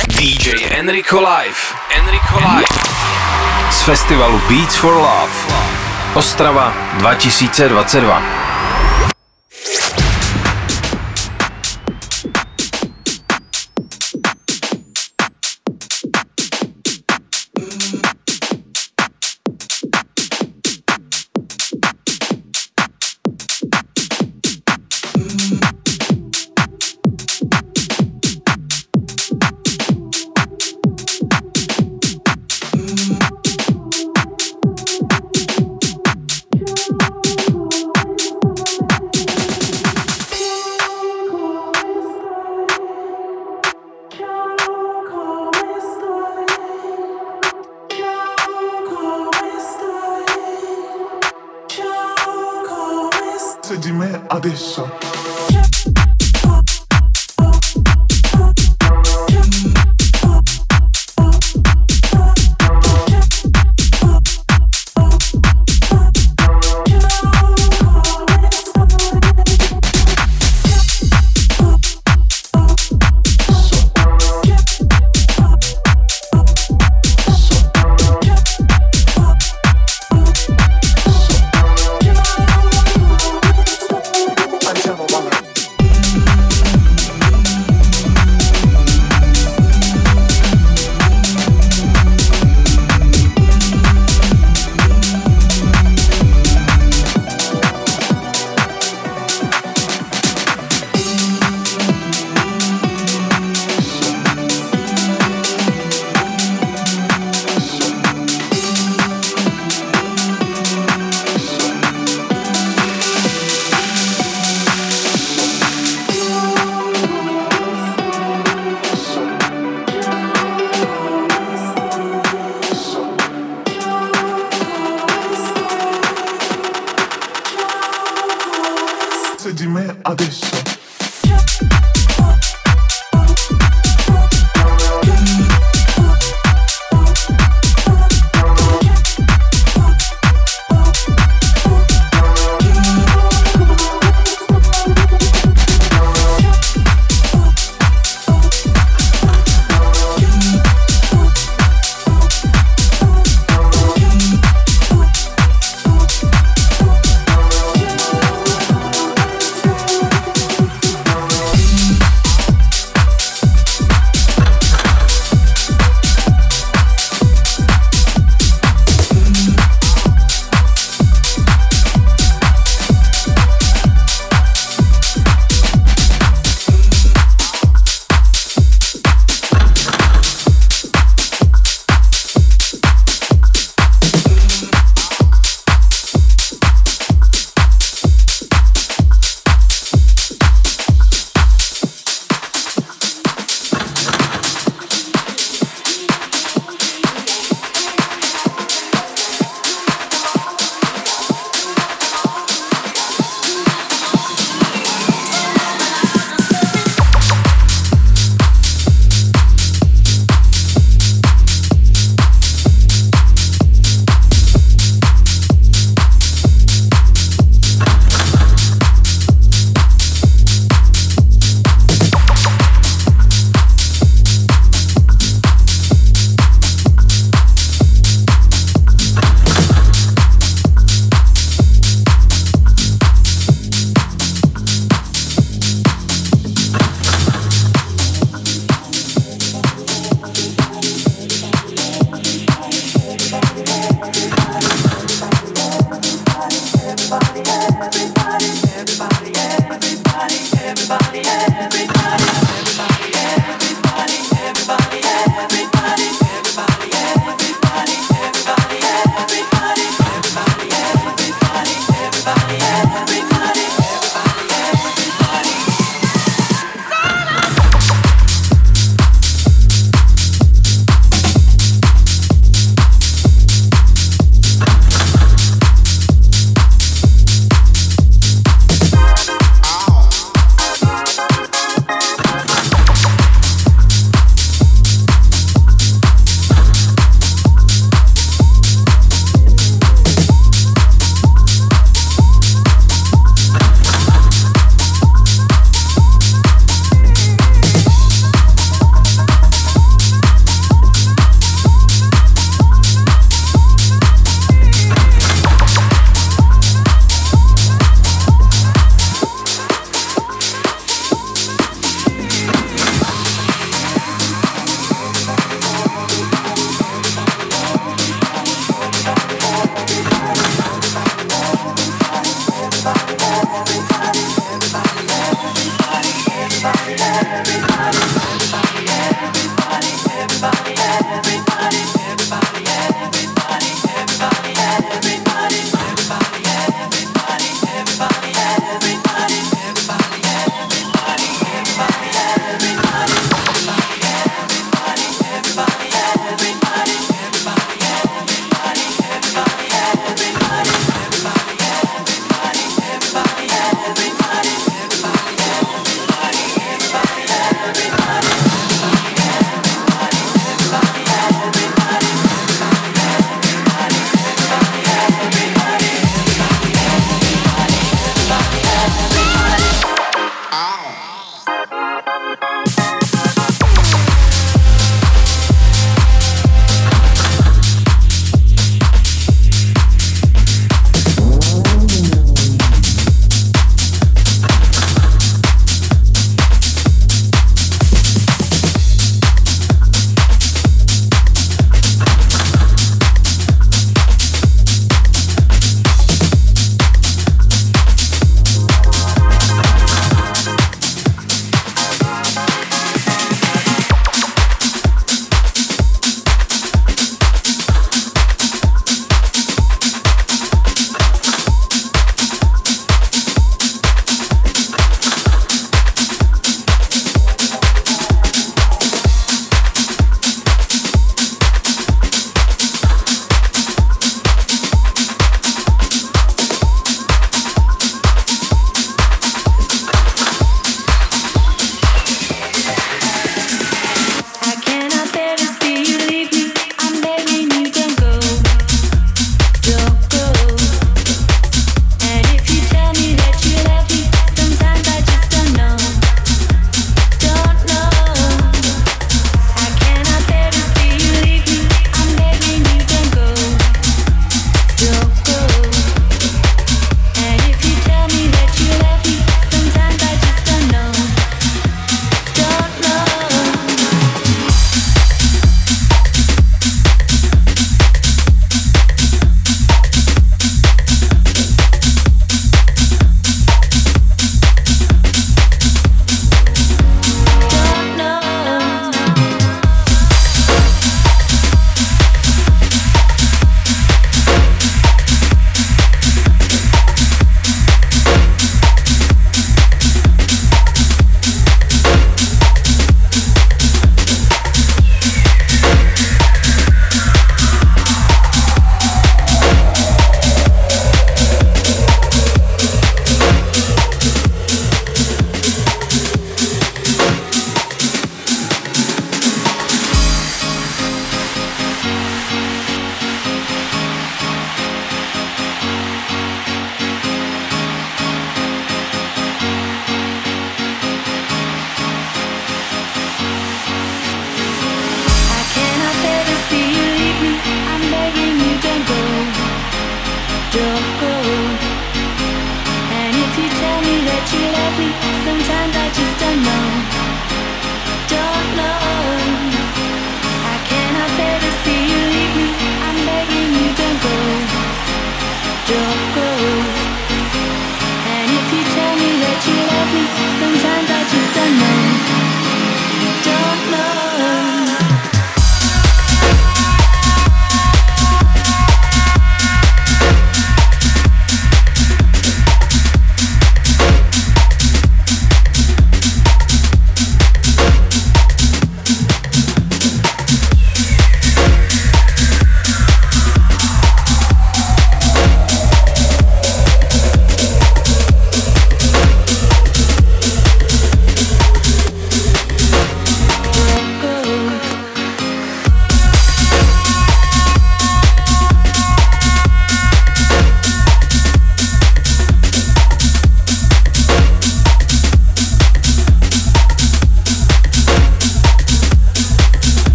DJ Enrico Live. Enrico Live. Z festivalu Beats for Love. Ostrava 2022.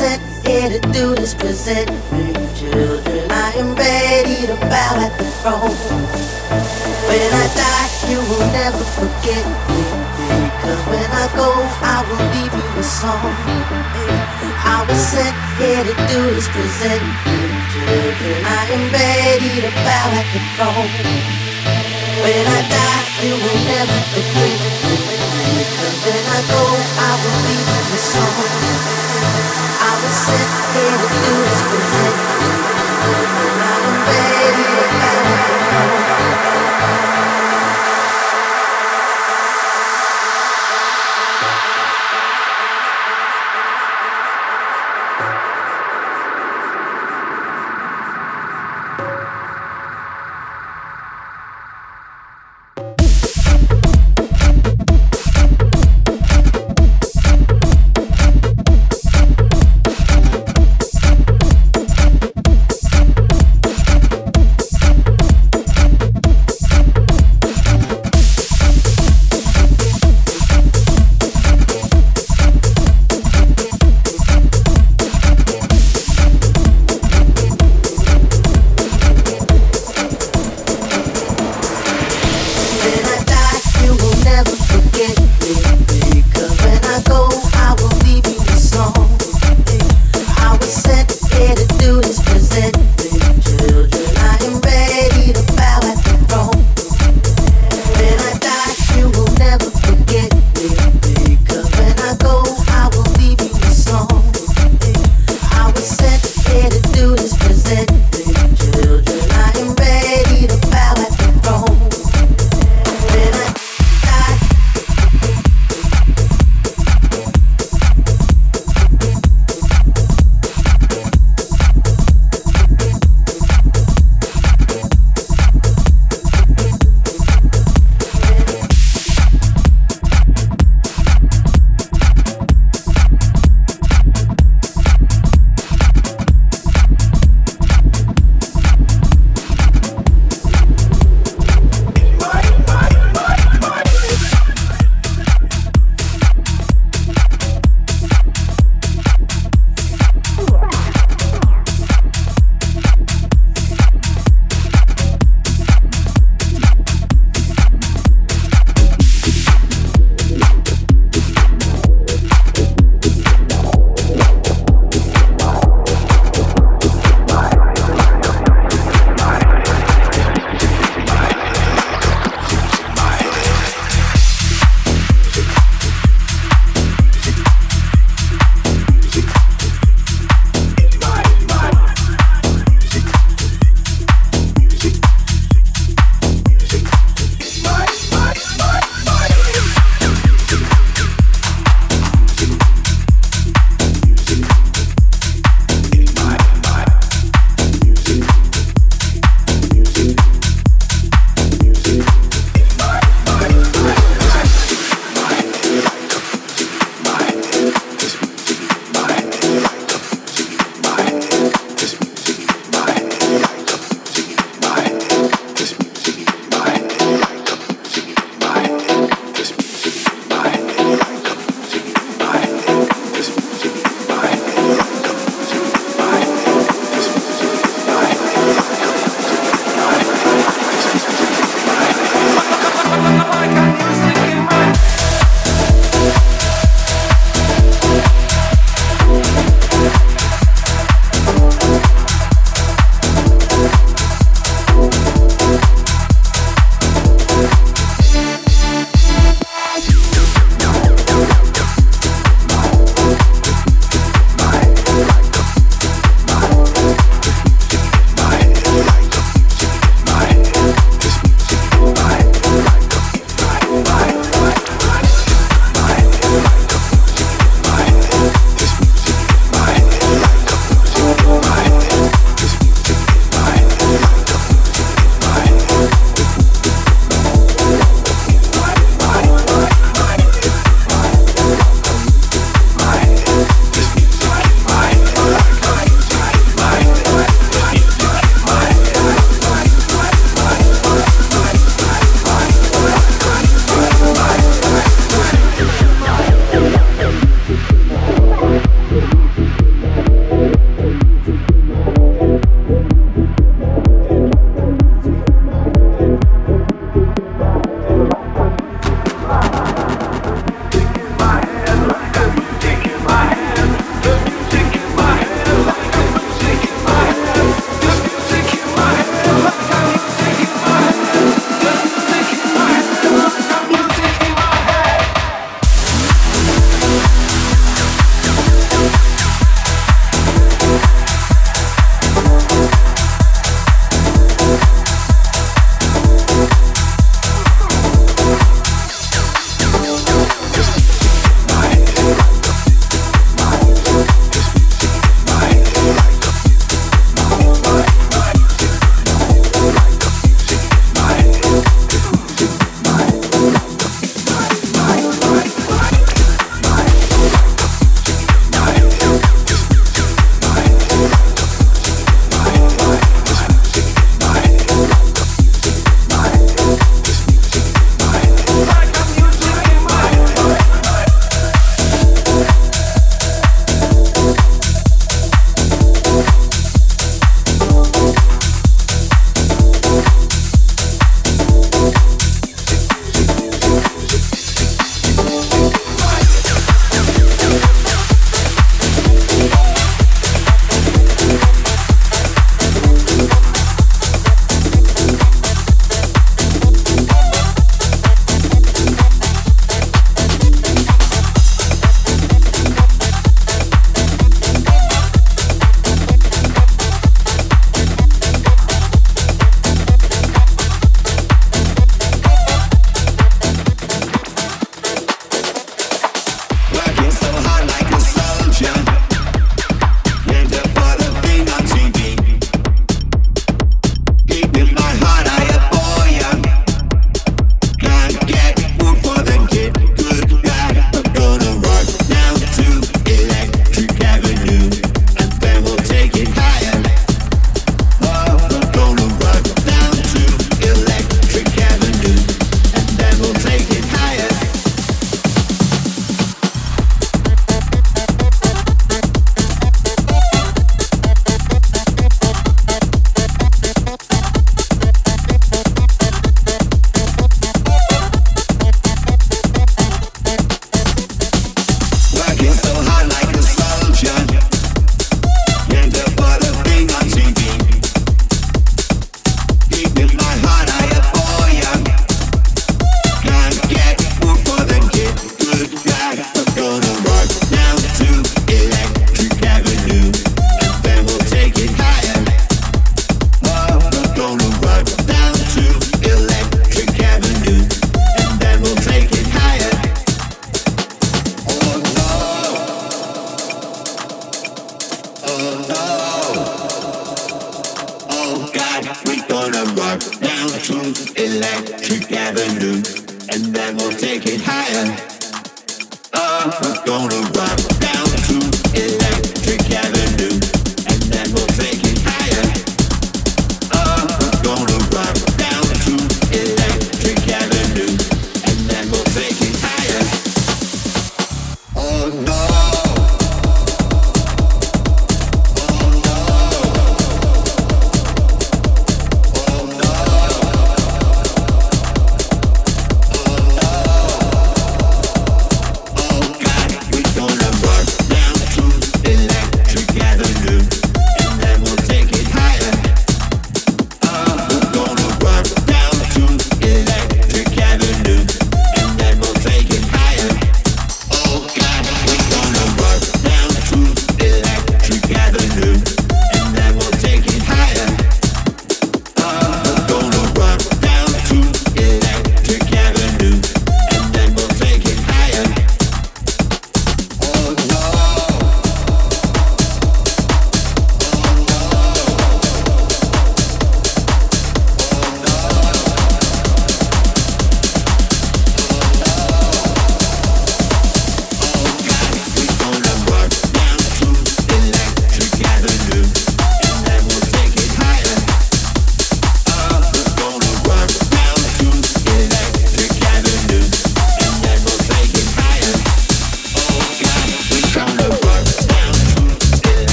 present. Here to do this present. Children, I am ready to bow at the throne. When I die, you will never forget me. Cause when I go, I will leave you a song. I was sent here to do this present. Children, I am ready to bow at the throne. When I die, you will never forget me. I will sit you.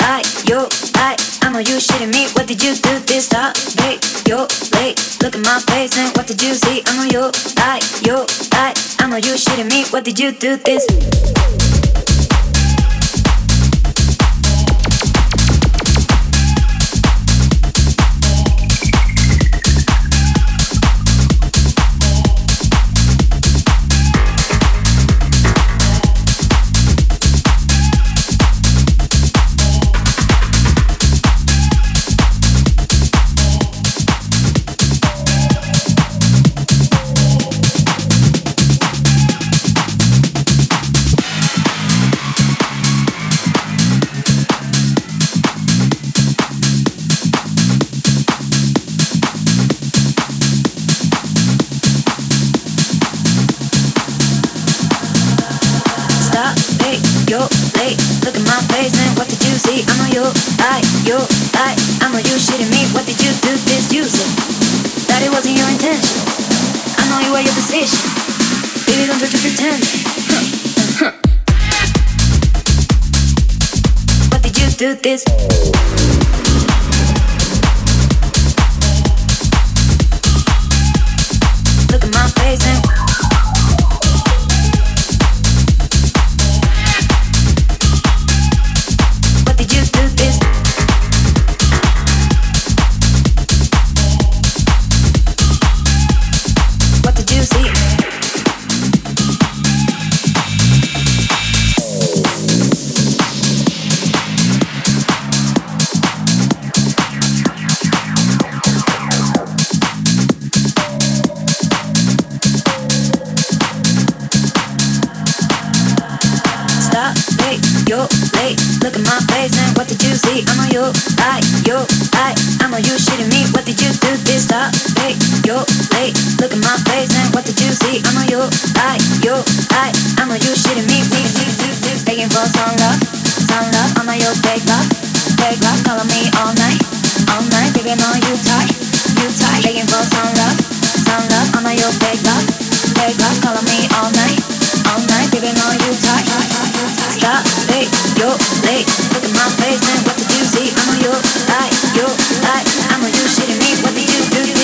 I, yo, I, I know you shitting me. What did you do this time? Hey, yo, late. Look at my face and what did you see? I know you, I, yo, I, I know you shitting me. What did you do this? see, I know you, I, you, I, I know you shitting me. What did you do this You said That it wasn't your intention. I know you were your decision. Baby, don't try to pretend. Huh, huh. What did you do this? Look at my face and Look at my face and what did you see? I'm on you, I, you, I, I'm on you shitting me. What did you do this time? Hey, yo, late. Look at my face and what did you see? I'm on you, I, you, I, I'm on you shitting me. Me, me, do me. Begging for some love, some love. I'm on your fake love, fake love. Calling me all night, all night. Baby, I'm you tight, you tight. Begging for some love, some love. I'm on your fake love, fake love. Calling me all night all night, giving all you. Stop. Look at my face and what did you see? I'm on your like, your like. I'm on you shitting me. What did you do?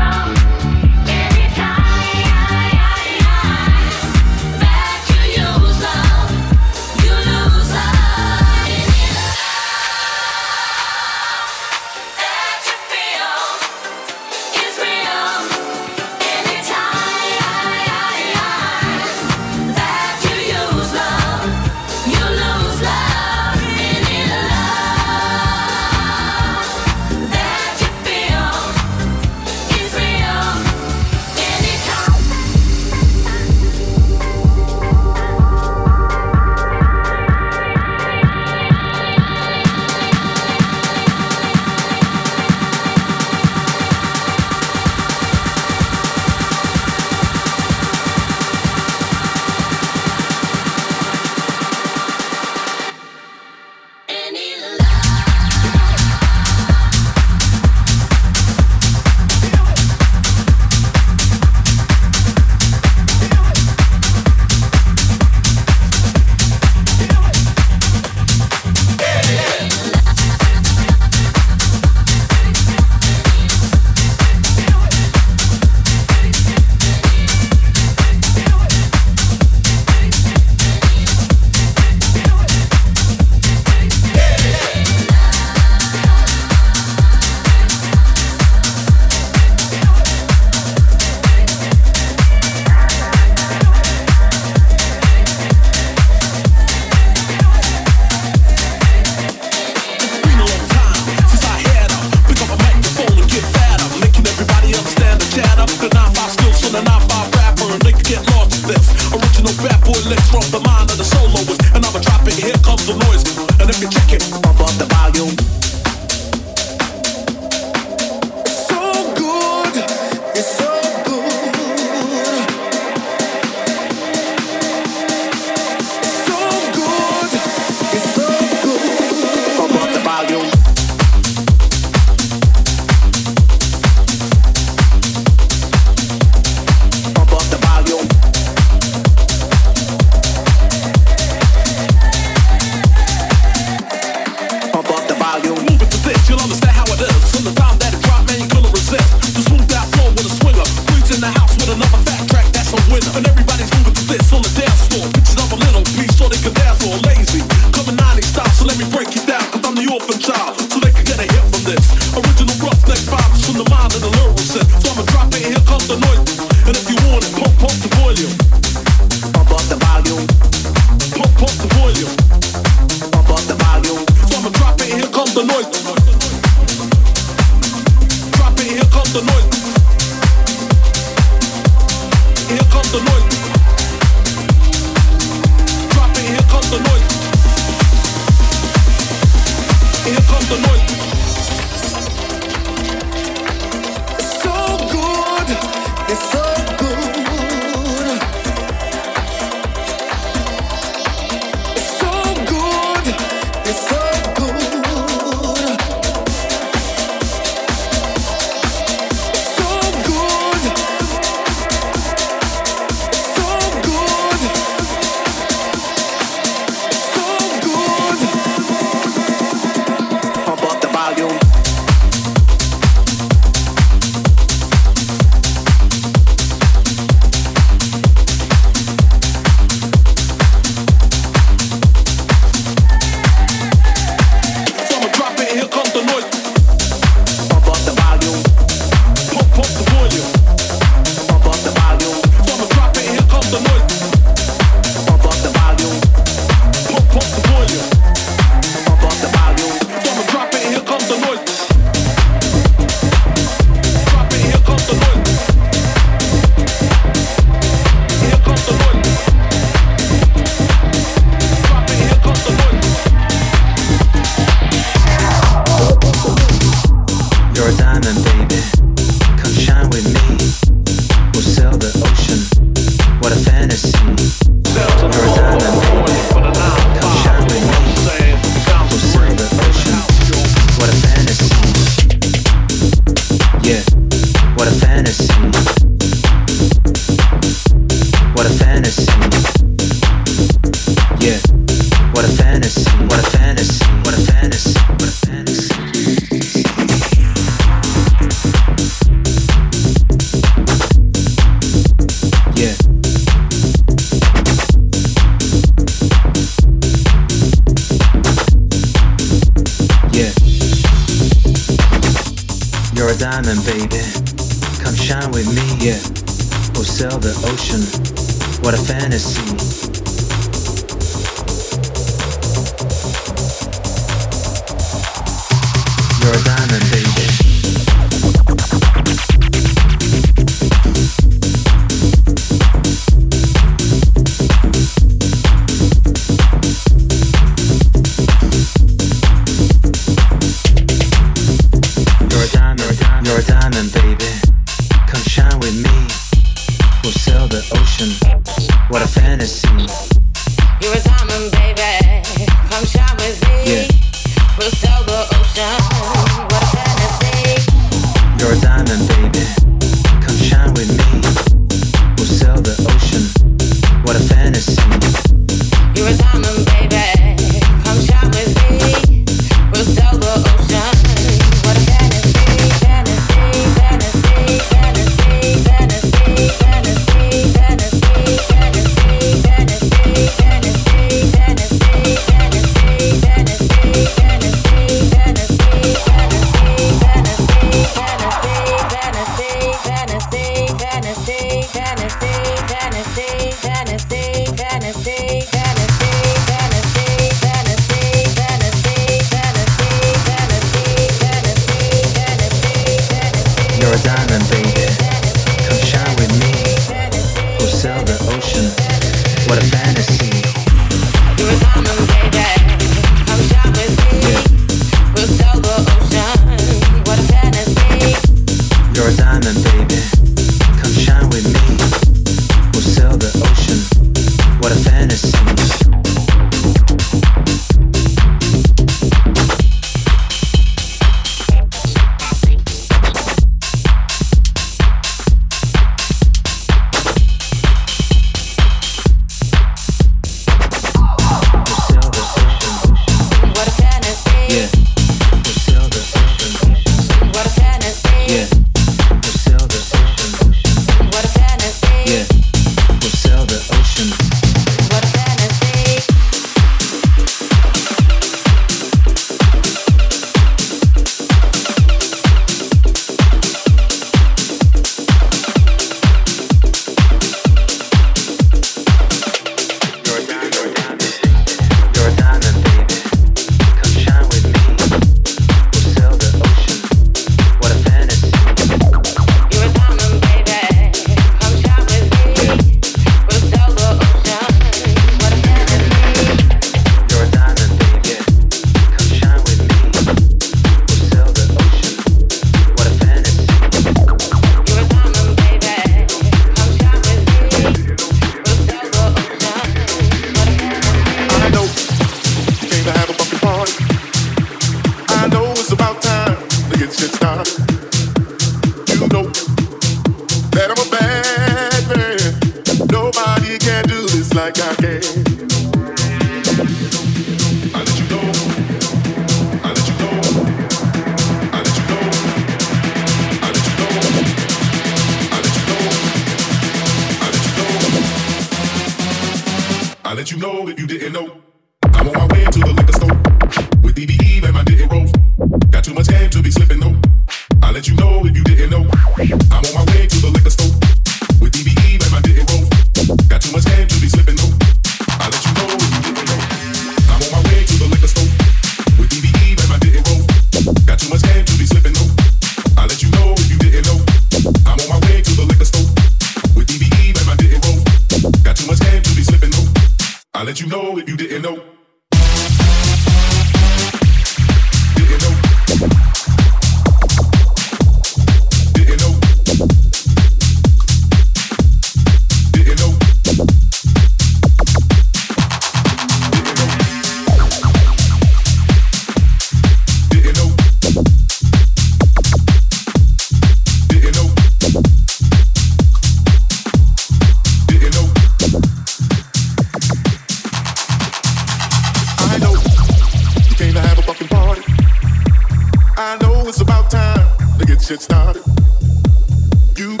Take your heart and soul. I don't need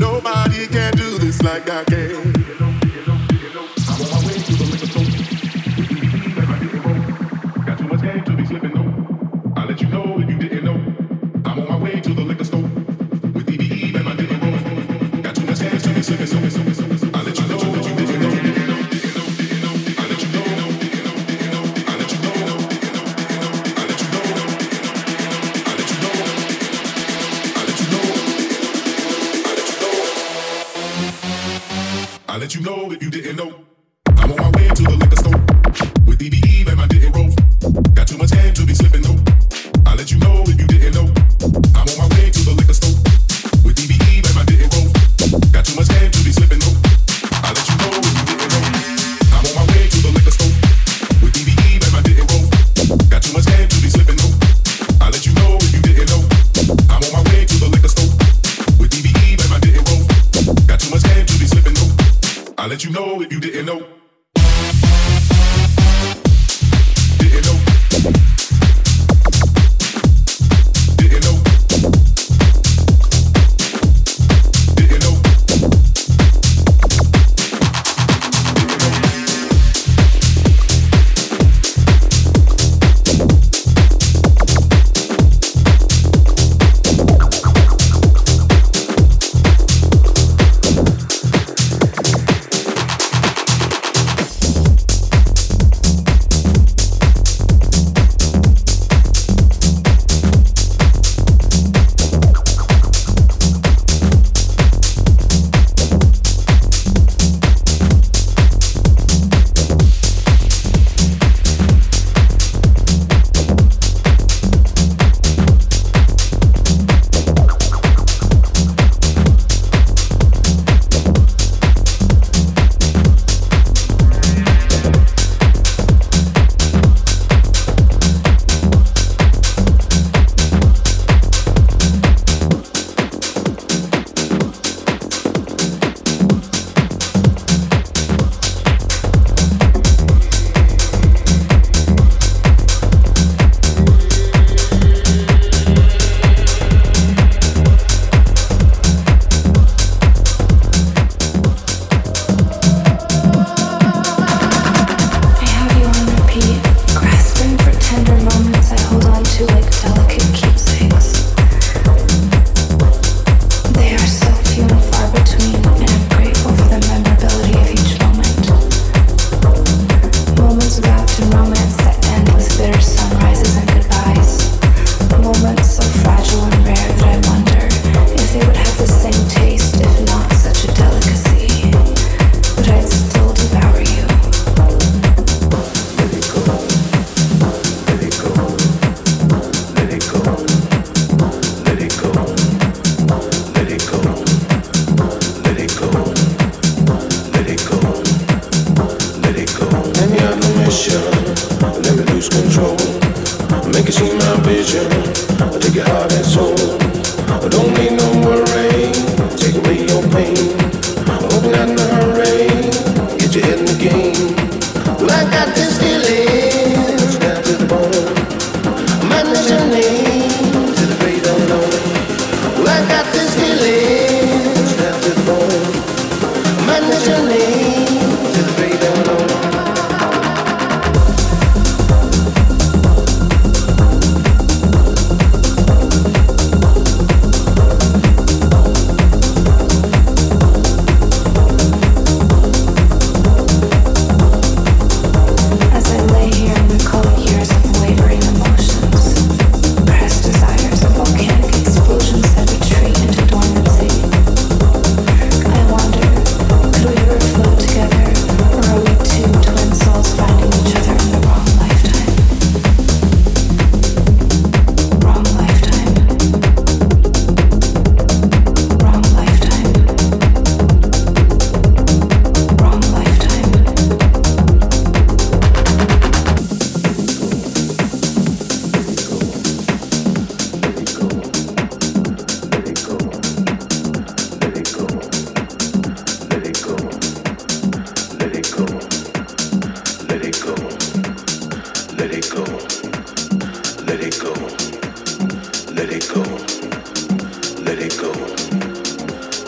no worry, take away your pain.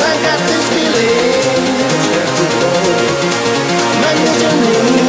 I got this feeling. Man, did you know?